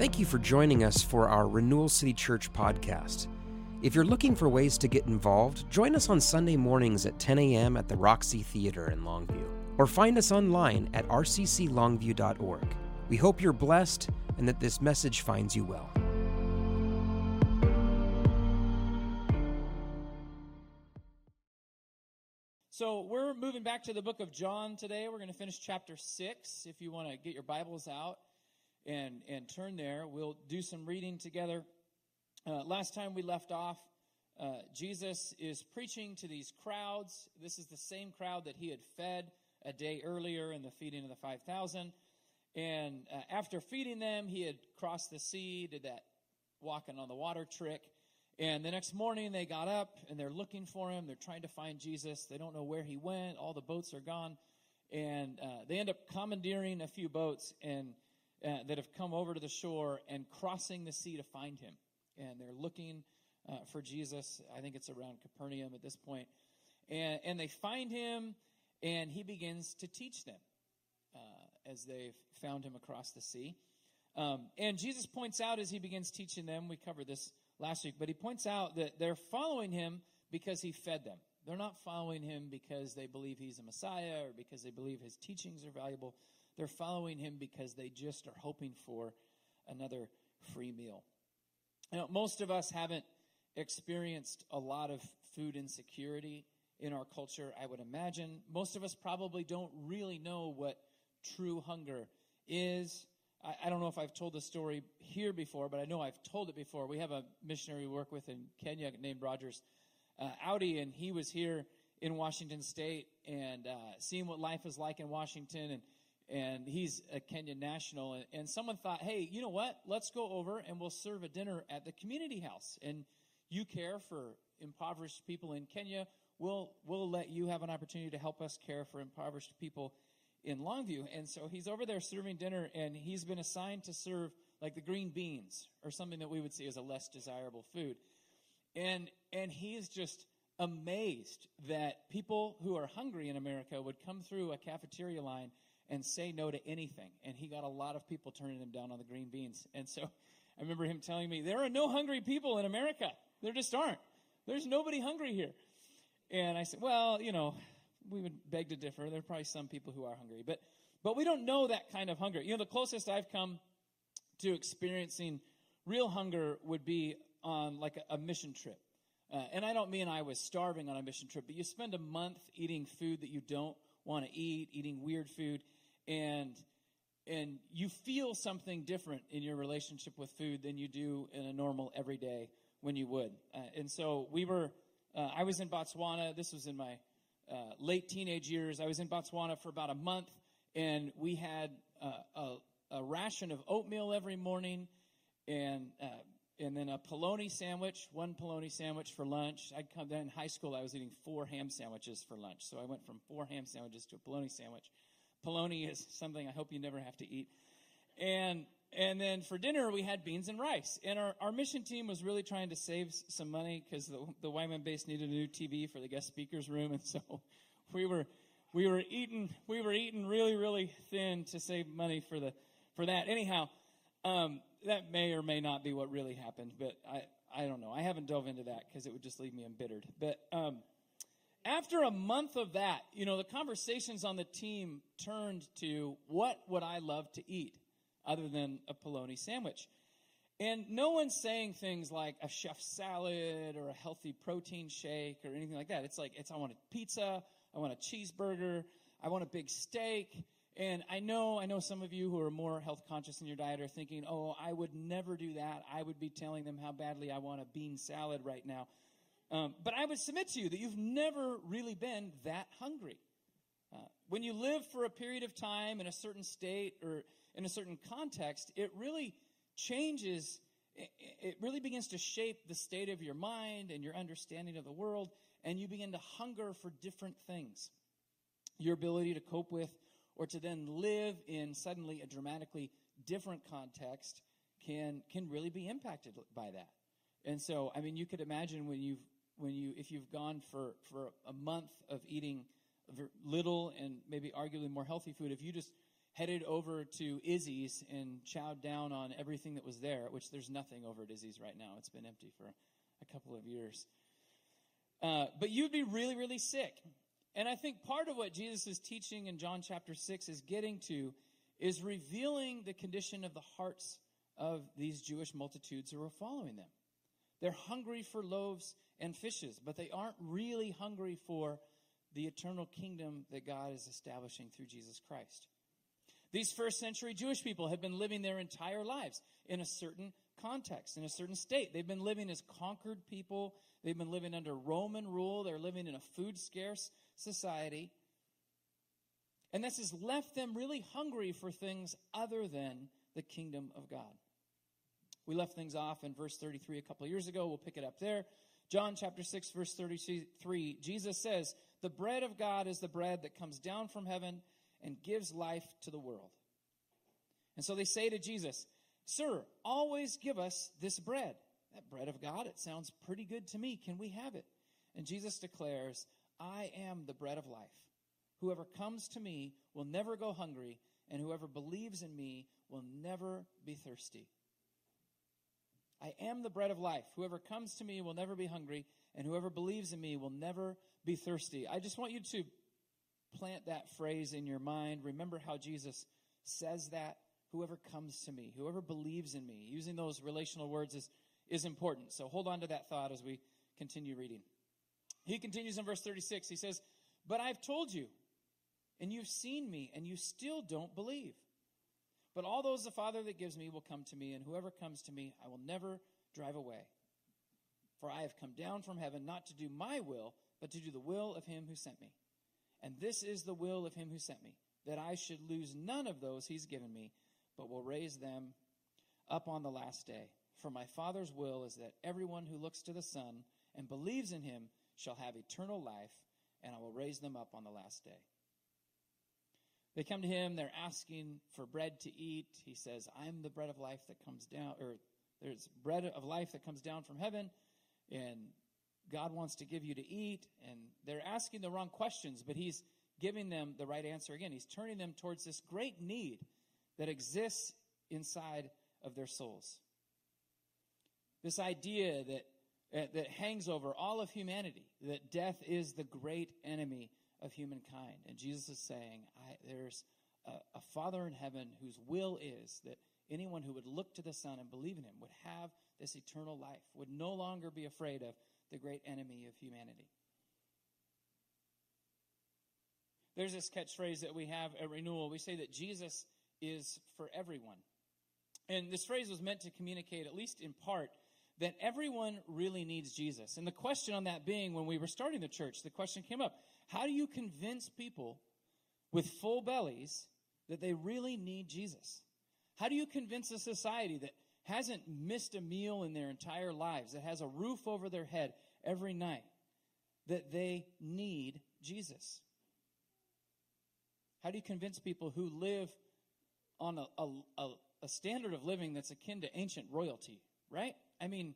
Thank you for joining us for our Renewal City Church podcast. If you're looking for ways to get involved, join us on Sunday mornings at 10 a.m. at the Roxy Theater in Longview, or find us online at rcclongview.org. We hope you're blessed and that this message finds you well. So we're moving back to the book of John today. We're going to finish chapter 6. If you want to get your Bibles out and, and turn there, we'll do some reading together. Uh, last time we left off, uh, Jesus is preaching to these crowds. This is the same crowd that he had fed a day earlier in the feeding of the 5,000. And uh, after feeding them, he had crossed the sea, did that walking on the water trick. And the next morning they got up and they're looking for him. They're trying to find Jesus. They don't know where he went. All the boats are gone. And uh, they end up commandeering a few boats and uh, that have come over to the shore and crossing the sea to find him. And they're looking uh, for Jesus. I think it's around Capernaum at this point. And, and they find him and he begins to teach them uh, as they've found him across the sea. Um, and Jesus points out as he begins teaching them, we covered this last week, but he points out that they're following him because he fed them. They're not following him because they believe he's a Messiah or because they believe his teachings are valuable. They're following him because they just are hoping for another free meal. Know, most of us haven't experienced a lot of food insecurity in our culture, I would imagine. Most of us probably don't really know what true hunger is. I, I don't know if I've told the story here before, but I know I've told it before. We have a missionary we work with in Kenya named Rogers uh, Audi, and he was here in Washington State and uh, seeing what life is like in Washington, and and he's a Kenyan national. And, and someone thought, hey, you know what? Let's go over and we'll serve a dinner at the community house. And you care for impoverished people in Kenya. We'll we'll let you have an opportunity to help us care for impoverished people in Longview. And so he's over there serving dinner and he's been assigned to serve like the green beans or something that we would see as a less desirable food. And, and he is just amazed that people who are hungry in America would come through a cafeteria line and say no to anything. And he got a lot of people turning him down on the green beans. And so I remember him telling me, there are no hungry people in America. There just aren't. There's nobody hungry here. And I said, well, you know, we would beg to differ. There are probably some people who are hungry, but but we don't know that kind of hunger. You know, the closest I've come to experiencing real hunger would be on like a, a mission trip. Uh, and I don't mean I was starving on a mission trip, but you spend a month eating food that you don't want to eat, eating weird food, and and you feel something different in your relationship with food than you do in a normal everyday when you would. Uh, and so we were. Uh, I was in Botswana. This was in my uh, late teenage years. I was in Botswana for about a month, and we had uh, a, a, ration of oatmeal every morning, and uh, and then a polony sandwich, one polony sandwich for lunch. I'd come then in high school. I was eating four ham sandwiches for lunch, so I went from four ham sandwiches to a polony sandwich. Polony is something I hope you never have to eat, and and then for dinner, we had beans and rice. And our, our mission team was really trying to save some money because the, the YWAM base needed a new TV for the guest speakers room. And so we were, we were eating, we were eating really, really thin to save money for the, for that. Anyhow, um, that may or may not be what really happened, but I, I don't know. I haven't dove into that because it would just leave me embittered. But, um, after a month of that, you know, the conversations on the team turned to what would I love to eat? other than a polony sandwich. And no one's saying things like a chef salad or a healthy protein shake or anything like that. It's like, it's, I want a pizza, I want a cheeseburger, I want a big steak. And I know, I know some of you who are more health conscious in your diet are thinking, oh, I would never do that. I would be telling them how badly I want a bean salad right now. Um, but I would submit to you that you've never really been that hungry. Uh, when you live for a period of time in a certain state or in a certain context, it really changes, it really begins to shape the state of your mind and your understanding of the world, and you begin to hunger for different things. Your ability to cope with or to then live in suddenly a dramatically different context can can really be impacted by that. And so, I mean, you could imagine when you've when you if you've gone for for a month of eating little and maybe arguably more healthy food, if you just headed over to Izzy's and chowed down on everything that was there, which there's nothing over at Izzy's right now. It's been empty for a couple of years. Uh, but you'd be really, really sick. And I think part of what Jesus is teaching in John chapter 6 is getting to is revealing the condition of the hearts of these Jewish multitudes who are following them. They're hungry for loaves and fishes, but they aren't really hungry for the eternal kingdom that God is establishing through Jesus Christ. These first century Jewish people had been living their entire lives in a certain context, in a certain state. They've been living as conquered people. They've been living under Roman rule. They're living in a food scarce society. And this has left them really hungry for things other than the kingdom of God. We left things off in verse 33 a couple years ago. We'll pick it up there. John chapter 6, verse 33, Jesus says, The bread of God is the bread that comes down from heaven and gives life to the world. And so they say to Jesus, Sir, always give us this bread. That bread of God, it sounds pretty good to me. Can we have it? And Jesus declares, I am the bread of life. Whoever comes to me will never go hungry, and whoever believes in me will never be thirsty. I am the bread of life. Whoever comes to me will never be hungry, and whoever believes in me will never be thirsty. I just want you to plant that phrase in your mind. Remember how Jesus says that. Whoever comes to me, whoever believes in me, using those relational words is, is important. So hold on to that thought as we continue reading. He continues in verse 36. He says, But I've told you, and you've seen me, and you still don't believe. But all those the Father that gives me will come to me, and whoever comes to me, I will never drive away. For I have come down from heaven not to do my will, but to do the will of him who sent me. And this is the will of him who sent me, that I should lose none of those he's given me, but will raise them up on the last day. For my Father's will is that everyone who looks to the Son and believes in him shall have eternal life, and I will raise them up on the last day. They come to him, they're asking for bread to eat. He says, I'm the bread of life that comes down, or there's bread of life that comes down from heaven, and God wants to give you to eat. And they're asking the wrong questions, but he's giving them the right answer again. He's turning them towards this great need that exists inside of their souls. This idea that, uh, that hangs over all of humanity, that death is the great enemy of humankind. And Jesus is saying, there's a, a Father in heaven whose will is that anyone who would look to the Son and believe in him would have this eternal life, would no longer be afraid of the great enemy of humanity. There's this catchphrase that we have at Renewal. We say that Jesus is for everyone. And this phrase was meant to communicate, at least in part, that everyone really needs Jesus. And the question on that being, when we were starting the church, the question came up how do you convince people with full bellies that they really need Jesus? How do you convince a society that hasn't missed a meal in their entire lives, that has a roof over their head every night, that they need Jesus? How do you convince people who live on a, a, a, standard of living that's akin to ancient royalty, right? I mean,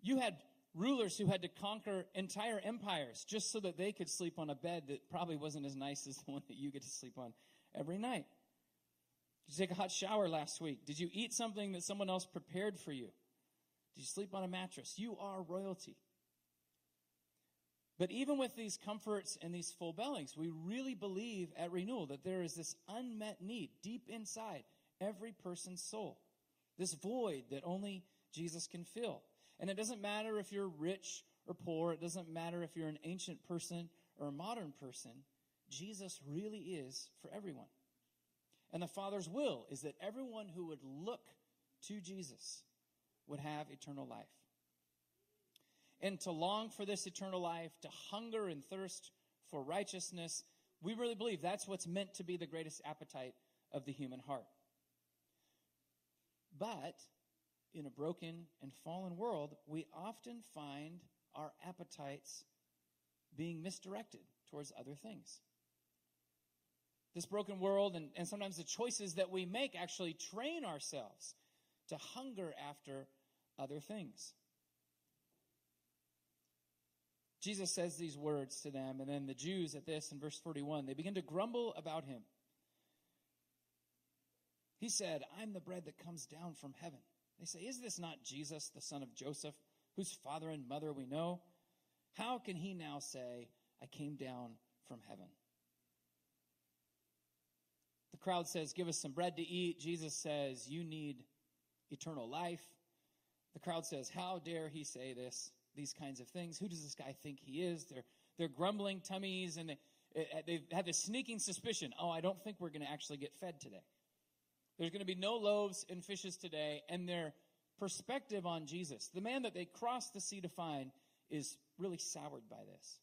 you had rulers who had to conquer entire empires just so that they could sleep on a bed that probably wasn't as nice as the one that you get to sleep on every night. Did you take a hot shower last week? Did you eat something that someone else prepared for you? Did you sleep on a mattress? You are royalty. But even with these comforts and these full bellies, we really believe at Renewal that there is this unmet need deep inside every person's soul. This void that only Jesus can fill. And it doesn't matter if you're rich or poor, it doesn't matter if you're an ancient person or a modern person. Jesus really is for everyone. And the Father's will is that everyone who would look to Jesus would have eternal life. And to long for this eternal life, to hunger and thirst for righteousness, we really believe that's what's meant to be the greatest appetite of the human heart. But in a broken and fallen world, we often find our appetites being misdirected towards other things. This broken world and, and sometimes the choices that we make actually train ourselves to hunger after other things. Jesus says these words to them, and then the Jews at this in verse 41, they begin to grumble about him. He said, I'm the bread that comes down from heaven. They say, Is this not Jesus, the son of Joseph, whose father and mother we know? How can he now say, I came down from heaven? The crowd says, Give us some bread to eat. Jesus says, You need eternal life. The crowd says, How dare he say this? These kinds of things. Who does this guy think he is? They're, they're grumbling tummies and they, eh, eh, they have this sneaking suspicion oh, I don't think we're going to actually get fed today. There's going to be no loaves and fishes today. And their perspective on Jesus, the man that they crossed the sea to find, is really soured by this.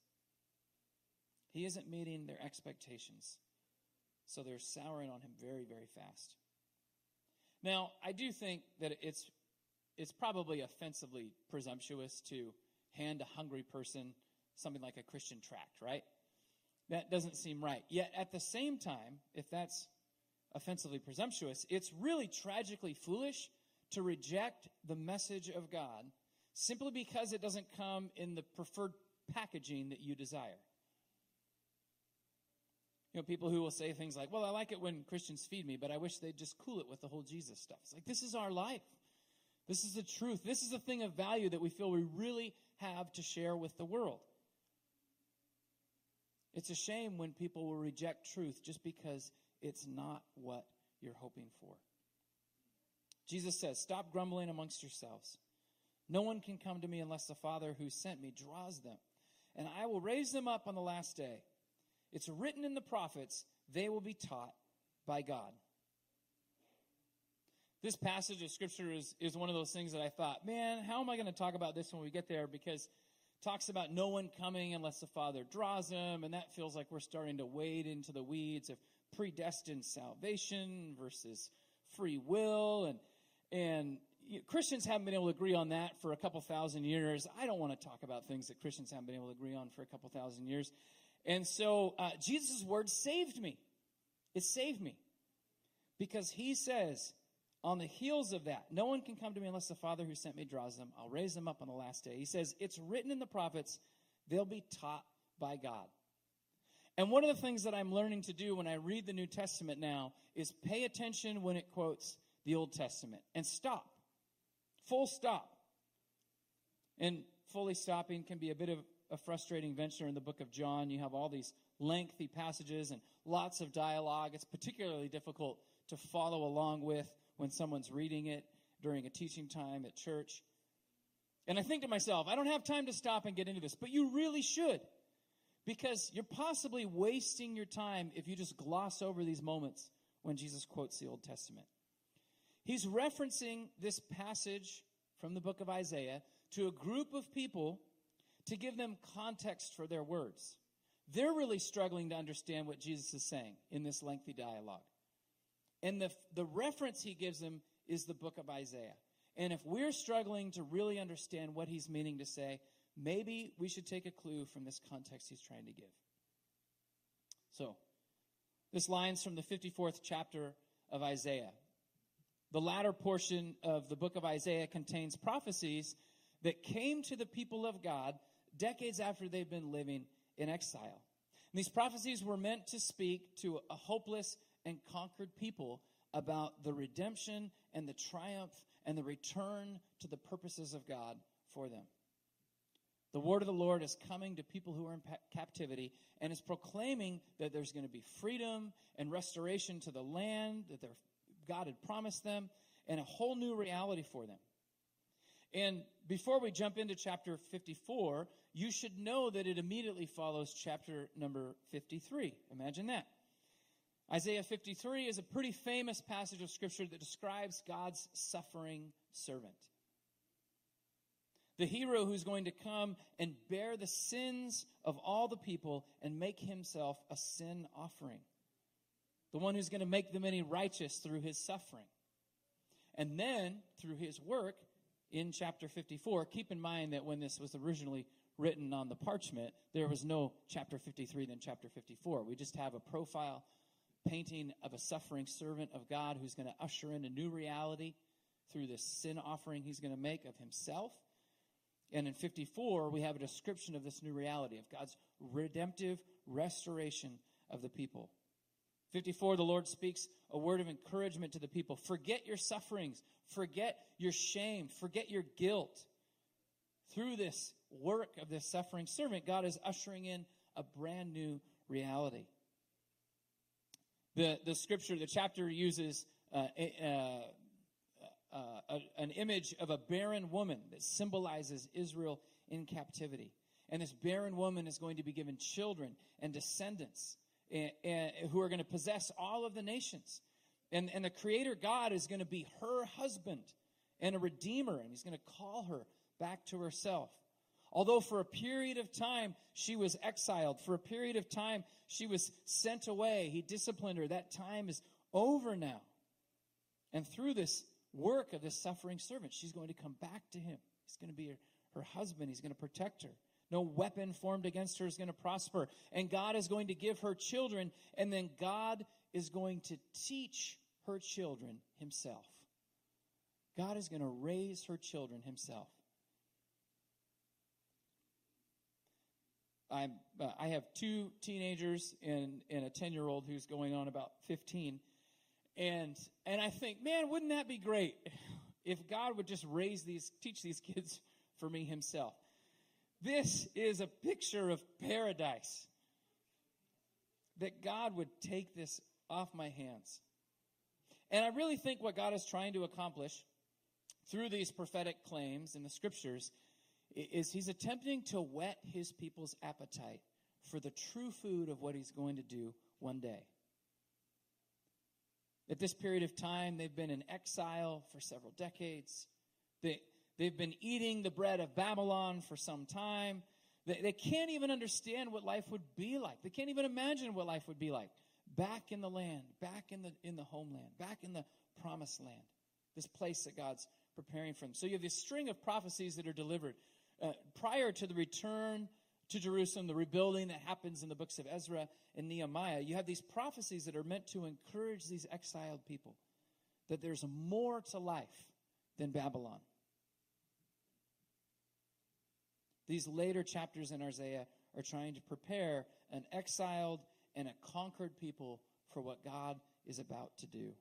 He isn't meeting their expectations. So they're souring on him very, very fast. Now, I do think that it's it's probably offensively presumptuous to hand a hungry person something like a Christian tract, right? That doesn't seem right. Yet at the same time, if that's offensively presumptuous, it's really tragically foolish to reject the message of God simply because it doesn't come in the preferred packaging that you desire. You know, people who will say things like, well, I like it when Christians feed me, but I wish they'd just cool it with the whole Jesus stuff. It's like, this is our life. This is the truth. This is the thing of value that we feel we really have to share with the world. It's a shame when people will reject truth just because it's not what you're hoping for. Jesus says, Stop grumbling amongst yourselves. No one can come to me unless the Father who sent me draws them, and I will raise them up on the last day. It's written in the prophets, they will be taught by God. This passage of scripture is, is one of those things that I thought, man, how am I going to talk about this when we get there? Because talks about no one coming unless the Father draws them, and that feels like we're starting to wade into the weeds of predestined salvation versus free will, and and you know, Christians haven't been able to agree on that for a couple thousand years. I don't want to talk about things that Christians haven't been able to agree on for a couple thousand years. And so uh, Jesus' word saved me. It saved me. Because he says, on the heels of that, no one can come to me unless the Father who sent me draws them. I'll raise them up on the last day. He says, it's written in the prophets, they'll be taught by God. And one of the things that I'm learning to do when I read the New Testament now is pay attention when it quotes the Old Testament and stop. Full stop. And fully stopping can be a bit of a frustrating venture in the book of John. You have all these lengthy passages and lots of dialogue. It's particularly difficult to follow along with when someone's reading it during a teaching time at church. And I think to myself, I don't have time to stop and get into this, but you really should. Because you're possibly wasting your time if you just gloss over these moments when Jesus quotes the Old Testament. He's referencing this passage from the book of Isaiah to a group of people to give them context for their words. They're really struggling to understand what Jesus is saying in this lengthy dialogue. And the, the reference he gives them is the book of Isaiah. And if we're struggling to really understand what he's meaning to say, maybe we should take a clue from this context he's trying to give. So, this line's from the 54th chapter of Isaiah. The latter portion of the book of Isaiah contains prophecies that came to the people of God decades after they've been living in exile. And these prophecies were meant to speak to a hopeless and conquered people about the redemption and the triumph and the return to the purposes of God for them. The word of the Lord is coming to people who are in captivity and is proclaiming that there's going to be freedom and restoration to the land that God had promised them and a whole new reality for them. And before we jump into chapter 54, you should know that it immediately follows chapter number 53. Imagine that. Isaiah 53 is a pretty famous passage of scripture that describes God's suffering servant. The hero who's going to come and bear the sins of all the people and make himself a sin offering. The one who's going to make the many righteous through his suffering. And then, through his work, in chapter 54, keep in mind that when this was originally written on the parchment, there was no chapter 53 then chapter 54. We just have a profile painting of a suffering servant of God who's going to usher in a new reality through this sin offering he's going to make of himself. And in 54, we have a description of this new reality of God's redemptive restoration of the people. 54, the Lord speaks a word of encouragement to the people. Forget your sufferings. Forget your shame. Forget your guilt. Through this work of this suffering servant, God is ushering in a brand new reality. The, the scripture, the chapter uses uh, uh, uh, an image of a barren woman that symbolizes Israel in captivity. And this barren woman is going to be given children and descendants and, and, who are going to possess all of the nations. And, and the Creator God is going to be her husband and a redeemer, and he's going to call her back to herself. Although for a period of time she was exiled, for a period of time she was sent away, he disciplined her. That time is over now. And through this work of this suffering servant, she's going to come back to him. He's going to be her, her husband, he's going to protect her. No weapon formed against her is going to prosper. And God is going to give her children, and then God is going to teach her children himself. God is going to raise her children himself. I'm, uh, I have two teenagers and, and a 10 year old who's going on about 15. And, and I think, man, wouldn't that be great if God would just raise these, teach these kids for me himself? This is a picture of paradise. That God would take this off my hands. And I really think what God is trying to accomplish through these prophetic claims in the scriptures is he's attempting to whet his people's appetite for the true food of what he's going to do one day. At this period of time, they've been in exile for several decades. They, They've been eating the bread of Babylon for some time. They, they can't even understand what life would be like. They can't even imagine what life would be like back in the land, back in the, in the homeland, back in the promised land, this place that God's preparing for them. So you have this string of prophecies that are delivered uh, prior to the return to Jerusalem, the rebuilding that happens in the books of Ezra and Nehemiah. You have these prophecies that are meant to encourage these exiled people that there's more to life than Babylon. These later chapters in Isaiah are trying to prepare an exiled and a conquered people for what God is about to do.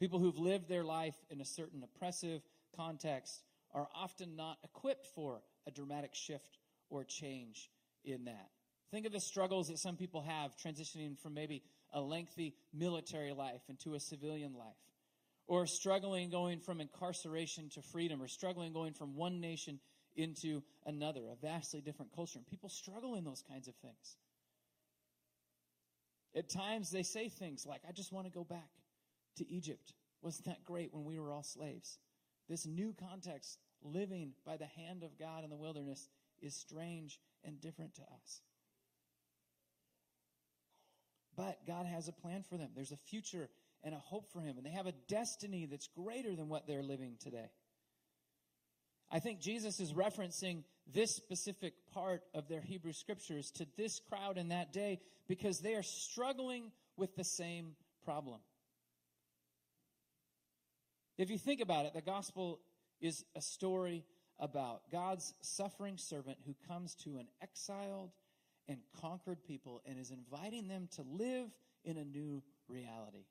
People who've lived their life in a certain oppressive context are often not equipped for a dramatic shift or change in that. Think of the struggles that some people have transitioning from maybe a lengthy military life into a civilian life, or struggling going from incarceration to freedom, or struggling going from one nation into another, a vastly different culture. And people struggle in those kinds of things. At times they say things like, I just want to go back to Egypt. Wasn't that great when we were all slaves? This new context, living by the hand of God in the wilderness, is strange and different to us. But God has a plan for them. There's a future and a hope for Him, and they have a destiny that's greater than what they're living today. I think Jesus is referencing this specific part of their Hebrew scriptures to this crowd in that day because they are struggling with the same problem. If you think about it, the gospel is a story about God's suffering servant who comes to an exiled and conquered people and is inviting them to live in a new reality.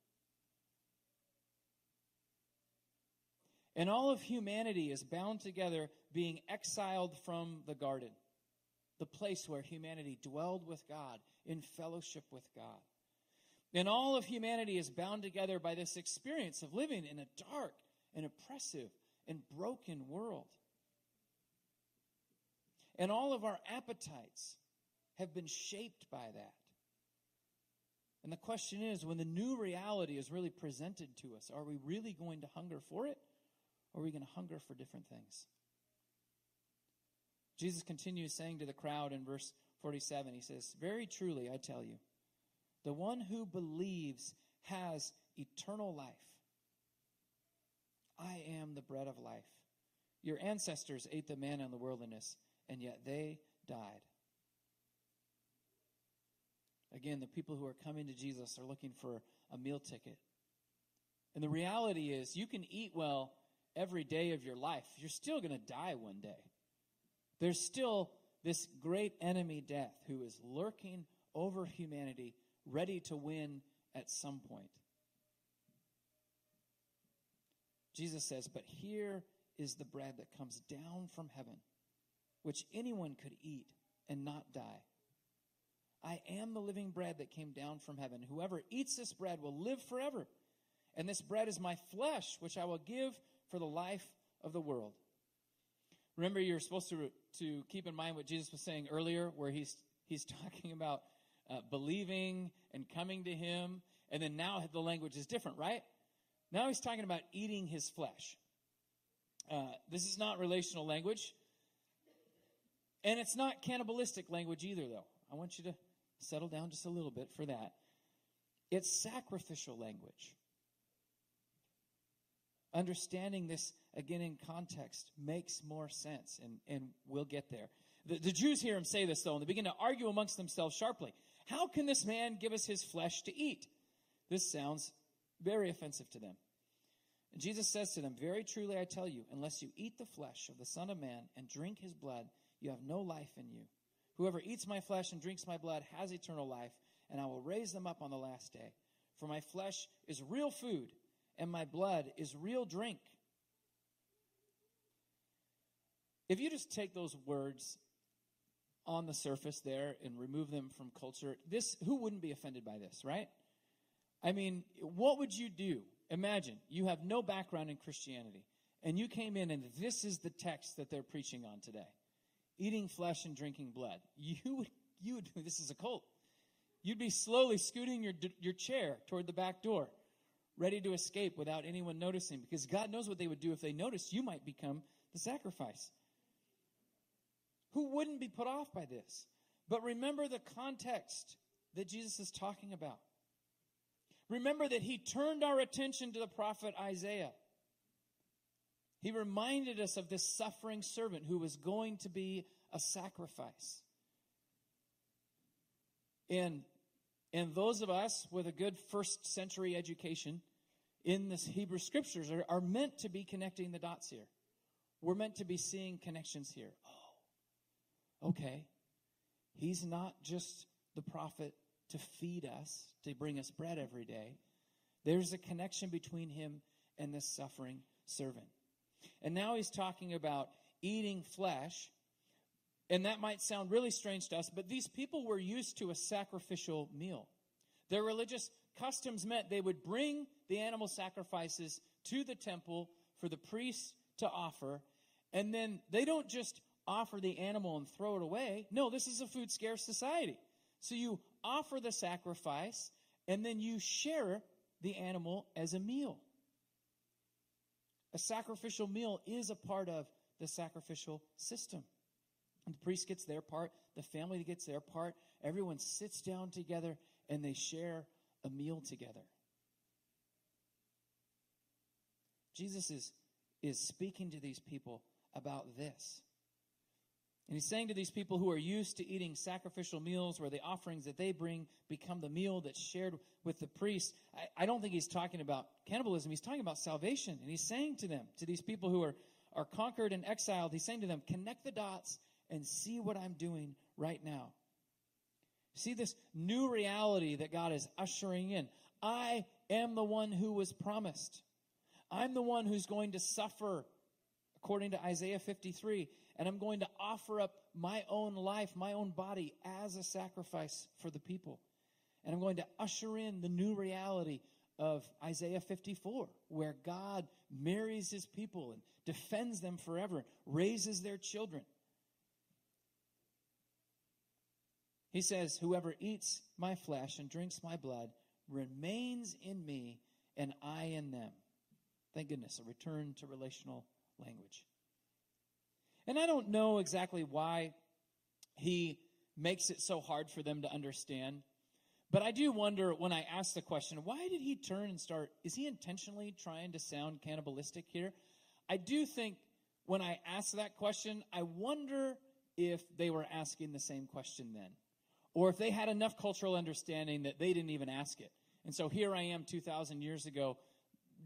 And all of humanity is bound together, being exiled from the garden, the place where humanity dwelled with God, in fellowship with God. And all of humanity is bound together by this experience of living in a dark and oppressive and broken world. And all of our appetites have been shaped by that. And the question is when the new reality is really presented to us, are we really going to hunger for it? Or are we going to hunger for different things? Jesus continues saying to the crowd in verse 47, he says, Very truly, I tell you, the one who believes has eternal life. I am the bread of life. Your ancestors ate the manna in the wilderness, and yet they died. Again, the people who are coming to Jesus are looking for a meal ticket. And the reality is, you can eat well every day of your life, you're still going to die one day. There's still this great enemy, death, who is lurking over humanity ready to win at some point. Jesus says, But here is the bread that comes down from heaven, which anyone could eat and not die. I am the living bread that came down from heaven. Whoever eats this bread will live forever. And this bread is my flesh, which I will give for the life of the world. Remember, you're supposed to, to keep in mind what Jesus was saying earlier, where he's, he's talking about uh, believing and coming to him. And then now the language is different, right? Now he's talking about eating his flesh. Uh, this is not relational language. And it's not cannibalistic language either, though. I want you to settle down just a little bit for that. It's sacrificial language. Understanding this again in context makes more sense, and, and we'll get there. The, the Jews hear him say this, though, and they begin to argue amongst themselves sharply. How can this man give us his flesh to eat? This sounds very offensive to them. And Jesus says to them, Very truly I tell you, unless you eat the flesh of the Son of Man and drink his blood, you have no life in you. Whoever eats my flesh and drinks my blood has eternal life, and I will raise them up on the last day. For my flesh is real food, and my blood is real drink. If you just take those words on the surface there and remove them from culture, this who wouldn't be offended by this, right? I mean, what would you do? Imagine you have no background in Christianity, and you came in and this is the text that they're preaching on today eating flesh and drinking blood. You would, you would, this is a cult. You'd be slowly scooting your, your chair toward the back door, ready to escape without anyone noticing, because God knows what they would do if they noticed. You might become the sacrifice. Who wouldn't be put off by this? But remember the context that Jesus is talking about. Remember that he turned our attention to the prophet Isaiah. He reminded us of this suffering servant who was going to be a sacrifice. And, and those of us with a good first century education in the Hebrew scriptures are, are meant to be connecting the dots here. We're meant to be seeing connections here. Oh, okay. He's not just the prophet to feed us, to bring us bread every day. There's a connection between him and this suffering servant. And now he's talking about eating flesh. And that might sound really strange to us, but these people were used to a sacrificial meal. Their religious customs meant they would bring the animal sacrifices to the temple for the priests to offer, and then they don't just offer the animal and throw it away. No, this is a food scarce society. So you offer the sacrifice, and then you share the animal as a meal. A sacrificial meal is a part of the sacrificial system. And the priest gets their part, the family gets their part, everyone sits down together and they share a meal together. Jesus is, is speaking to these people about this. And he's saying to these people who are used to eating sacrificial meals where the offerings that they bring become the meal that's shared with the priest, I, I, don't think he's talking about cannibalism. He's talking about salvation. And he's saying to them, to these people who are, are conquered and exiled, he's saying to them, connect the dots and see what I'm doing right now. See this new reality that God is ushering in. I am the one who was promised. I'm the one who's going to suffer, according to Isaiah 53 and I'm going to offer up my own life, my own body as a sacrifice for the people. And I'm going to usher in the new reality of Isaiah 54, where God marries his people and defends them forever, raises their children. He says, Whoever eats my flesh and drinks my blood remains in me, and I in them. Thank goodness, a return to relational language. And I don't know exactly why he makes it so hard for them to understand. But I do wonder when I ask the question, why did he turn and start? Is he intentionally trying to sound cannibalistic here? I do think when I ask that question, I wonder if they were asking the same question then. Or if they had enough cultural understanding that they didn't even ask it. And so here I am 2,000 years ago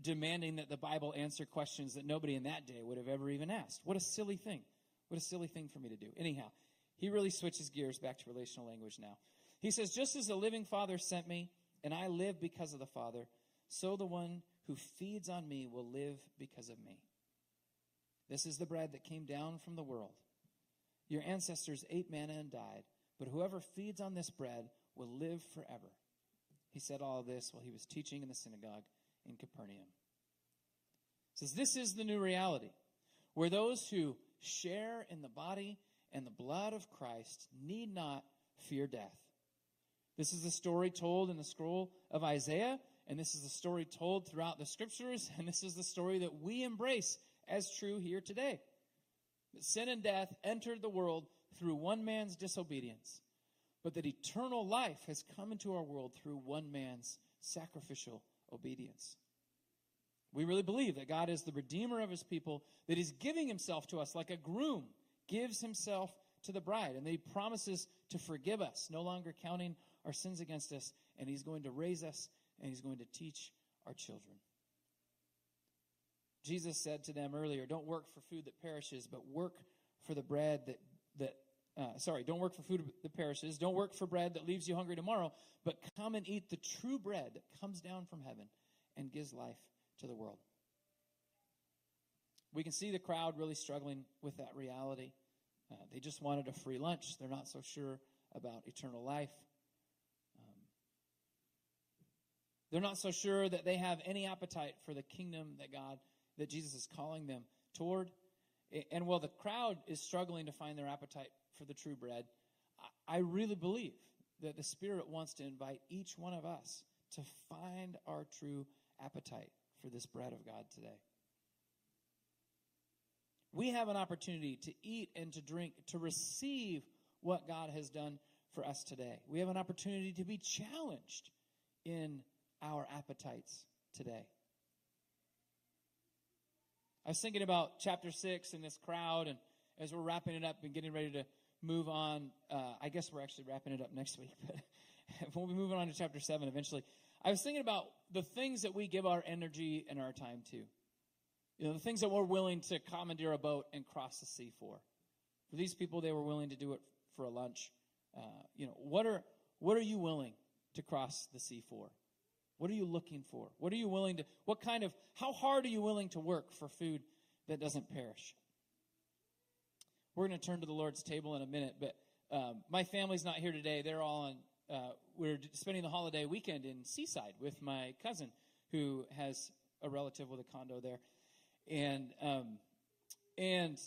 demanding that the Bible answer questions that nobody in that day would have ever even asked. What a silly thing. What a silly thing for me to do. Anyhow, he really switches gears back to relational language now. He says, Just as the living Father sent me, and I live because of the Father, so the one who feeds on me will live because of me. This is the bread that came down from the world. Your ancestors ate manna and died, but whoever feeds on this bread will live forever. He said all this while he was teaching in the synagogue in Capernaum. He says, This is the new reality, where those who share in the body and the blood of Christ need not fear death. This is the story told in the scroll of Isaiah, and this is the story told throughout the scriptures, and this is the story that we embrace as true here today. That sin and death entered the world through one man's disobedience, but that eternal life has come into our world through one man's sacrificial obedience. We really believe that God is the redeemer of his people, that he's giving himself to us like a groom gives himself to the bride, and that he promises to forgive us, no longer counting our sins against us, and He's going to raise us and He's going to teach our children. Jesus said to them earlier, Don't work for food that perishes, but work for the bread that, that uh, sorry, don't work for food that perishes. Don't work for bread that leaves you hungry tomorrow, but come and eat the true bread that comes down from heaven and gives life to the world. We can see the crowd really struggling with that reality. Uh, they just wanted a free lunch. They're not so sure about eternal life. They're not so sure that they have any appetite for the kingdom that God, that Jesus is calling them toward. And while the crowd is struggling to find their appetite for the true bread, I really believe that the Spirit wants to invite each one of us to find our true appetite for this bread of God today. We have an opportunity to eat and to drink, to receive what God has done for us today. We have an opportunity to be challenged in our appetites today. I was thinking about chapter 6 and this crowd, and as we're wrapping it up and getting ready to move on, uh, I guess we're actually wrapping it up next week, but we'll be moving on to chapter 7 eventually. I was thinking about the things that we give our energy and our time to. You know, the things that we're willing to commandeer a boat and cross the sea for. For these people, they were willing to do it for a lunch. Uh, you know, what are, what are you willing to cross the sea for? What are you looking for? What are you willing to, what kind of, how hard are you willing to work for food that doesn't perish? We're going to turn to the Lord's table in a minute, but um, my family's not here today. They're all on, uh, we're spending the holiday weekend in Seaside with my cousin who has a relative with a condo there. And, um, and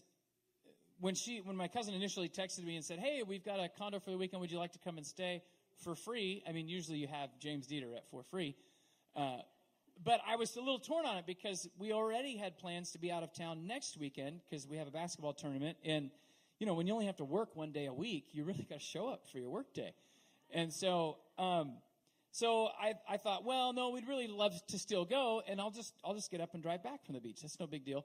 when she, when my cousin initially texted me and said, Hey, we've got a condo for the weekend. Would you like to come and stay? for free. I mean, usually you have James Dieter at for free. Uh, but I was a little torn on it because we already had plans to be out of town next weekend because we have a basketball tournament. And, you know, when you only have to work one day a week, you really got to show up for your work day. And so, um, so I, I thought, well, no, we'd really love to still go, and I'll just I'll just get up and drive back from the beach. That's no big deal.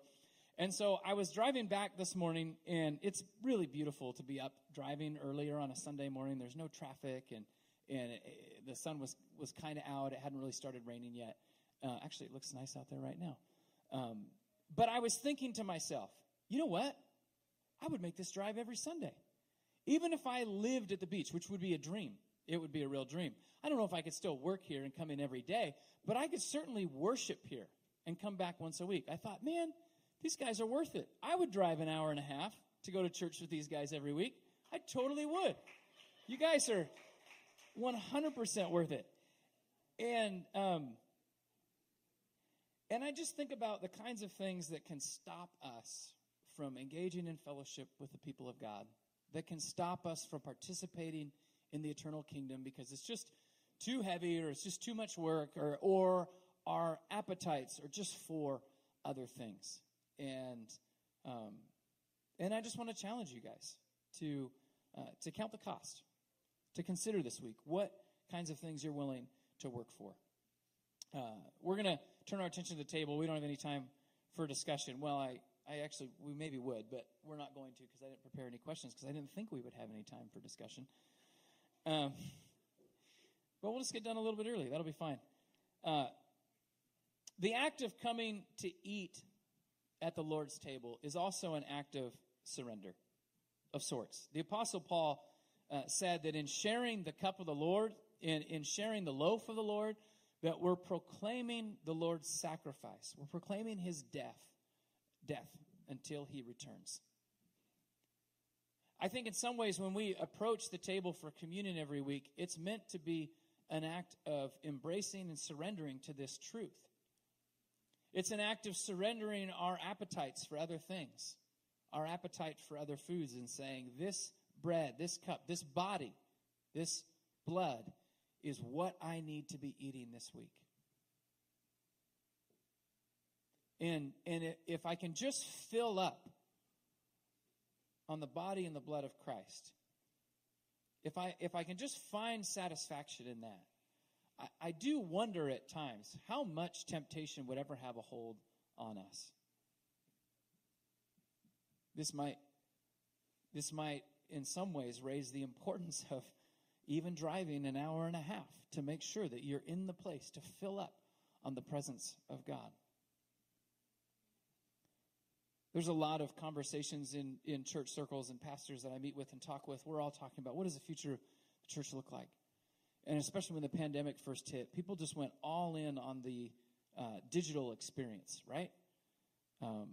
And so I was driving back this morning, and it's really beautiful to be up driving earlier on a Sunday morning. There's no traffic, and and it, the sun was was kind of out. It hadn't really started raining yet. Uh, actually, it looks nice out there right now. Um, but I was thinking to myself, you know what? I would make this drive every Sunday, even if I lived at the beach, which would be a dream. It would be a real dream. I don't know if I could still work here and come in every day, but I could certainly worship here and come back once a week. I thought, man, these guys are worth it. I would drive an hour and a half to go to church with these guys every week. I totally would. You guys are 100% worth it. And, um, and I just think about the kinds of things that can stop us from engaging in fellowship with the people of God, that can stop us from participating in the eternal kingdom because it's just too heavy or it's just too much work or, or our appetites are just for other things. And, um, and I just want to challenge you guys to, uh, to count the cost to consider this week. What kinds of things you're willing to work for? Uh, we're going to turn our attention to the table. We don't have any time for discussion. Well, I, I actually, we maybe would, but we're not going to because I didn't prepare any questions because I didn't think we would have any time for discussion. Um, but we'll just get done a little bit early. That'll be fine. Uh, the act of coming to eat at the Lord's table is also an act of surrender of sorts. The Apostle Paul uh, said that in sharing the cup of the Lord, in, in sharing the loaf of the Lord, that we're proclaiming the Lord's sacrifice. We're proclaiming his death, death until he returns. I think in some ways when we approach the table for communion every week, it's meant to be an act of embracing and surrendering to this truth. It's an act of surrendering our appetites for other things, our appetite for other foods, and saying, This bread, this cup, this body, this blood is what I need to be eating this week. And, and if I can just fill up on the body and the blood of Christ, if I, if I can just find satisfaction in that, I, I do wonder at times how much temptation would ever have a hold on us. This might, this might in some ways raise the importance of even driving an hour and a half to make sure that you're in the place to fill up on the presence of God. There's a lot of conversations in, in church circles and pastors that I meet with and talk with. We're all talking about what does the future of the church look like? And especially when the pandemic first hit, people just went all in on the uh, digital experience, right? Um,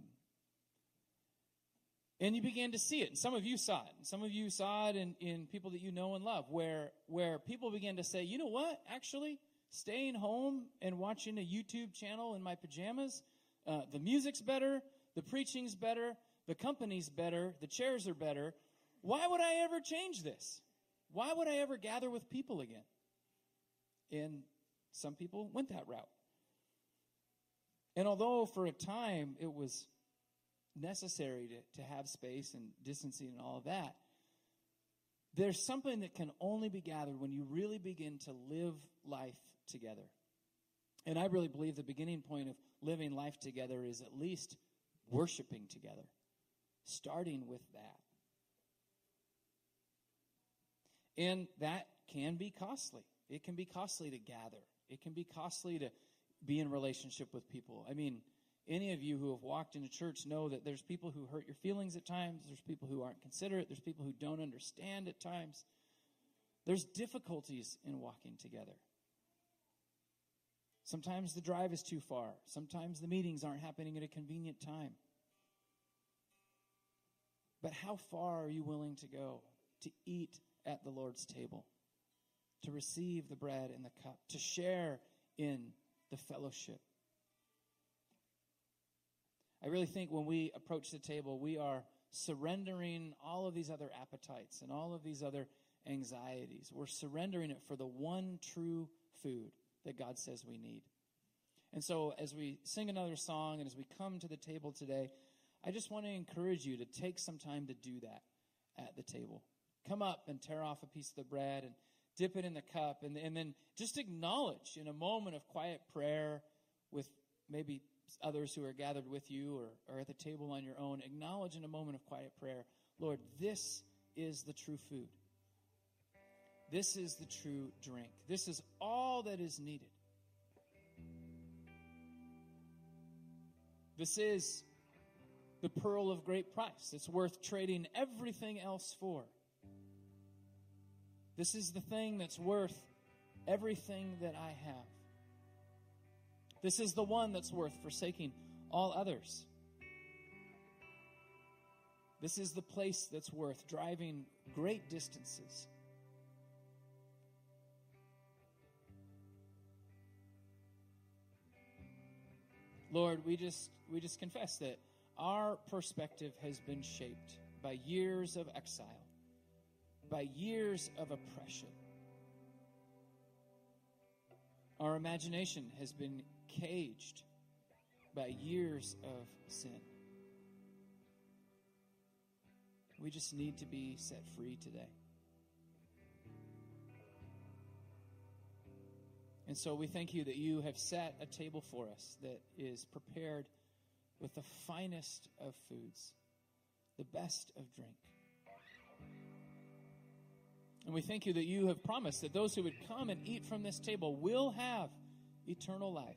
and you began to see it. And some of you saw it. And some of you saw it in, in people that you know and love, where, where people began to say, you know what? Actually, staying home and watching a YouTube channel in my pajamas, uh, the music's better, the preaching's better, the company's better, the chairs are better. Why would I ever change this? Why would I ever gather with people again? And some people went that route. And although for a time it was necessary to, to have space and distancing and all of that, there's something that can only be gathered when you really begin to live life together. And I really believe the beginning point of living life together is at least worshiping together, starting with that. And that can be costly. It can be costly to gather, it can be costly to be in relationship with people. I mean, any of you who have walked into church know that there's people who hurt your feelings at times, there's people who aren't considerate, there's people who don't understand at times. There's difficulties in walking together. Sometimes the drive is too far. Sometimes the meetings aren't happening at a convenient time. But how far are you willing to go to eat at the Lord's table, to receive the bread and the cup, to share in the fellowship? I really think when we approach the table, we are surrendering all of these other appetites and all of these other anxieties. We're surrendering it for the one true food that God says we need. And so, as we sing another song and as we come to the table today, I just want to encourage you to take some time to do that at the table. Come up and tear off a piece of the bread and dip it in the cup, and, and then just acknowledge in a moment of quiet prayer with maybe others who are gathered with you or, or at the table on your own, acknowledge in a moment of quiet prayer, Lord, this is the true food. This is the true drink. This is all that is needed. This is the pearl of great price. It's worth trading everything else for. This is the thing that's worth everything that I have. This is the one that's worth forsaking all others. This is the place that's worth driving great distances. Lord, we just we just confess that our perspective has been shaped by years of exile, by years of oppression. Our imagination has been caged by years of sin. We just need to be set free today. And so we thank you that you have set a table for us that is prepared with the finest of foods, the best of drink. And we thank you that you have promised that those who would come and eat from this table will have eternal life.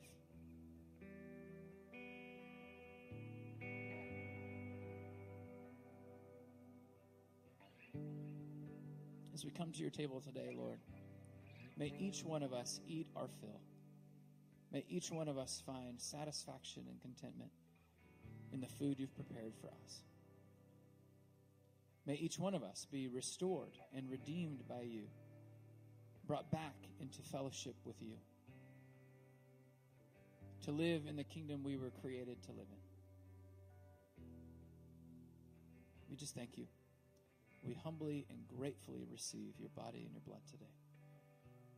as we come to your table today, Lord, may each one of us eat our fill. May each one of us find satisfaction and contentment in the food you've prepared for us. May each one of us be restored and redeemed by you, brought back into fellowship with you, to live in the kingdom we were created to live in. We just thank you. We humbly and gratefully receive your body and your blood today.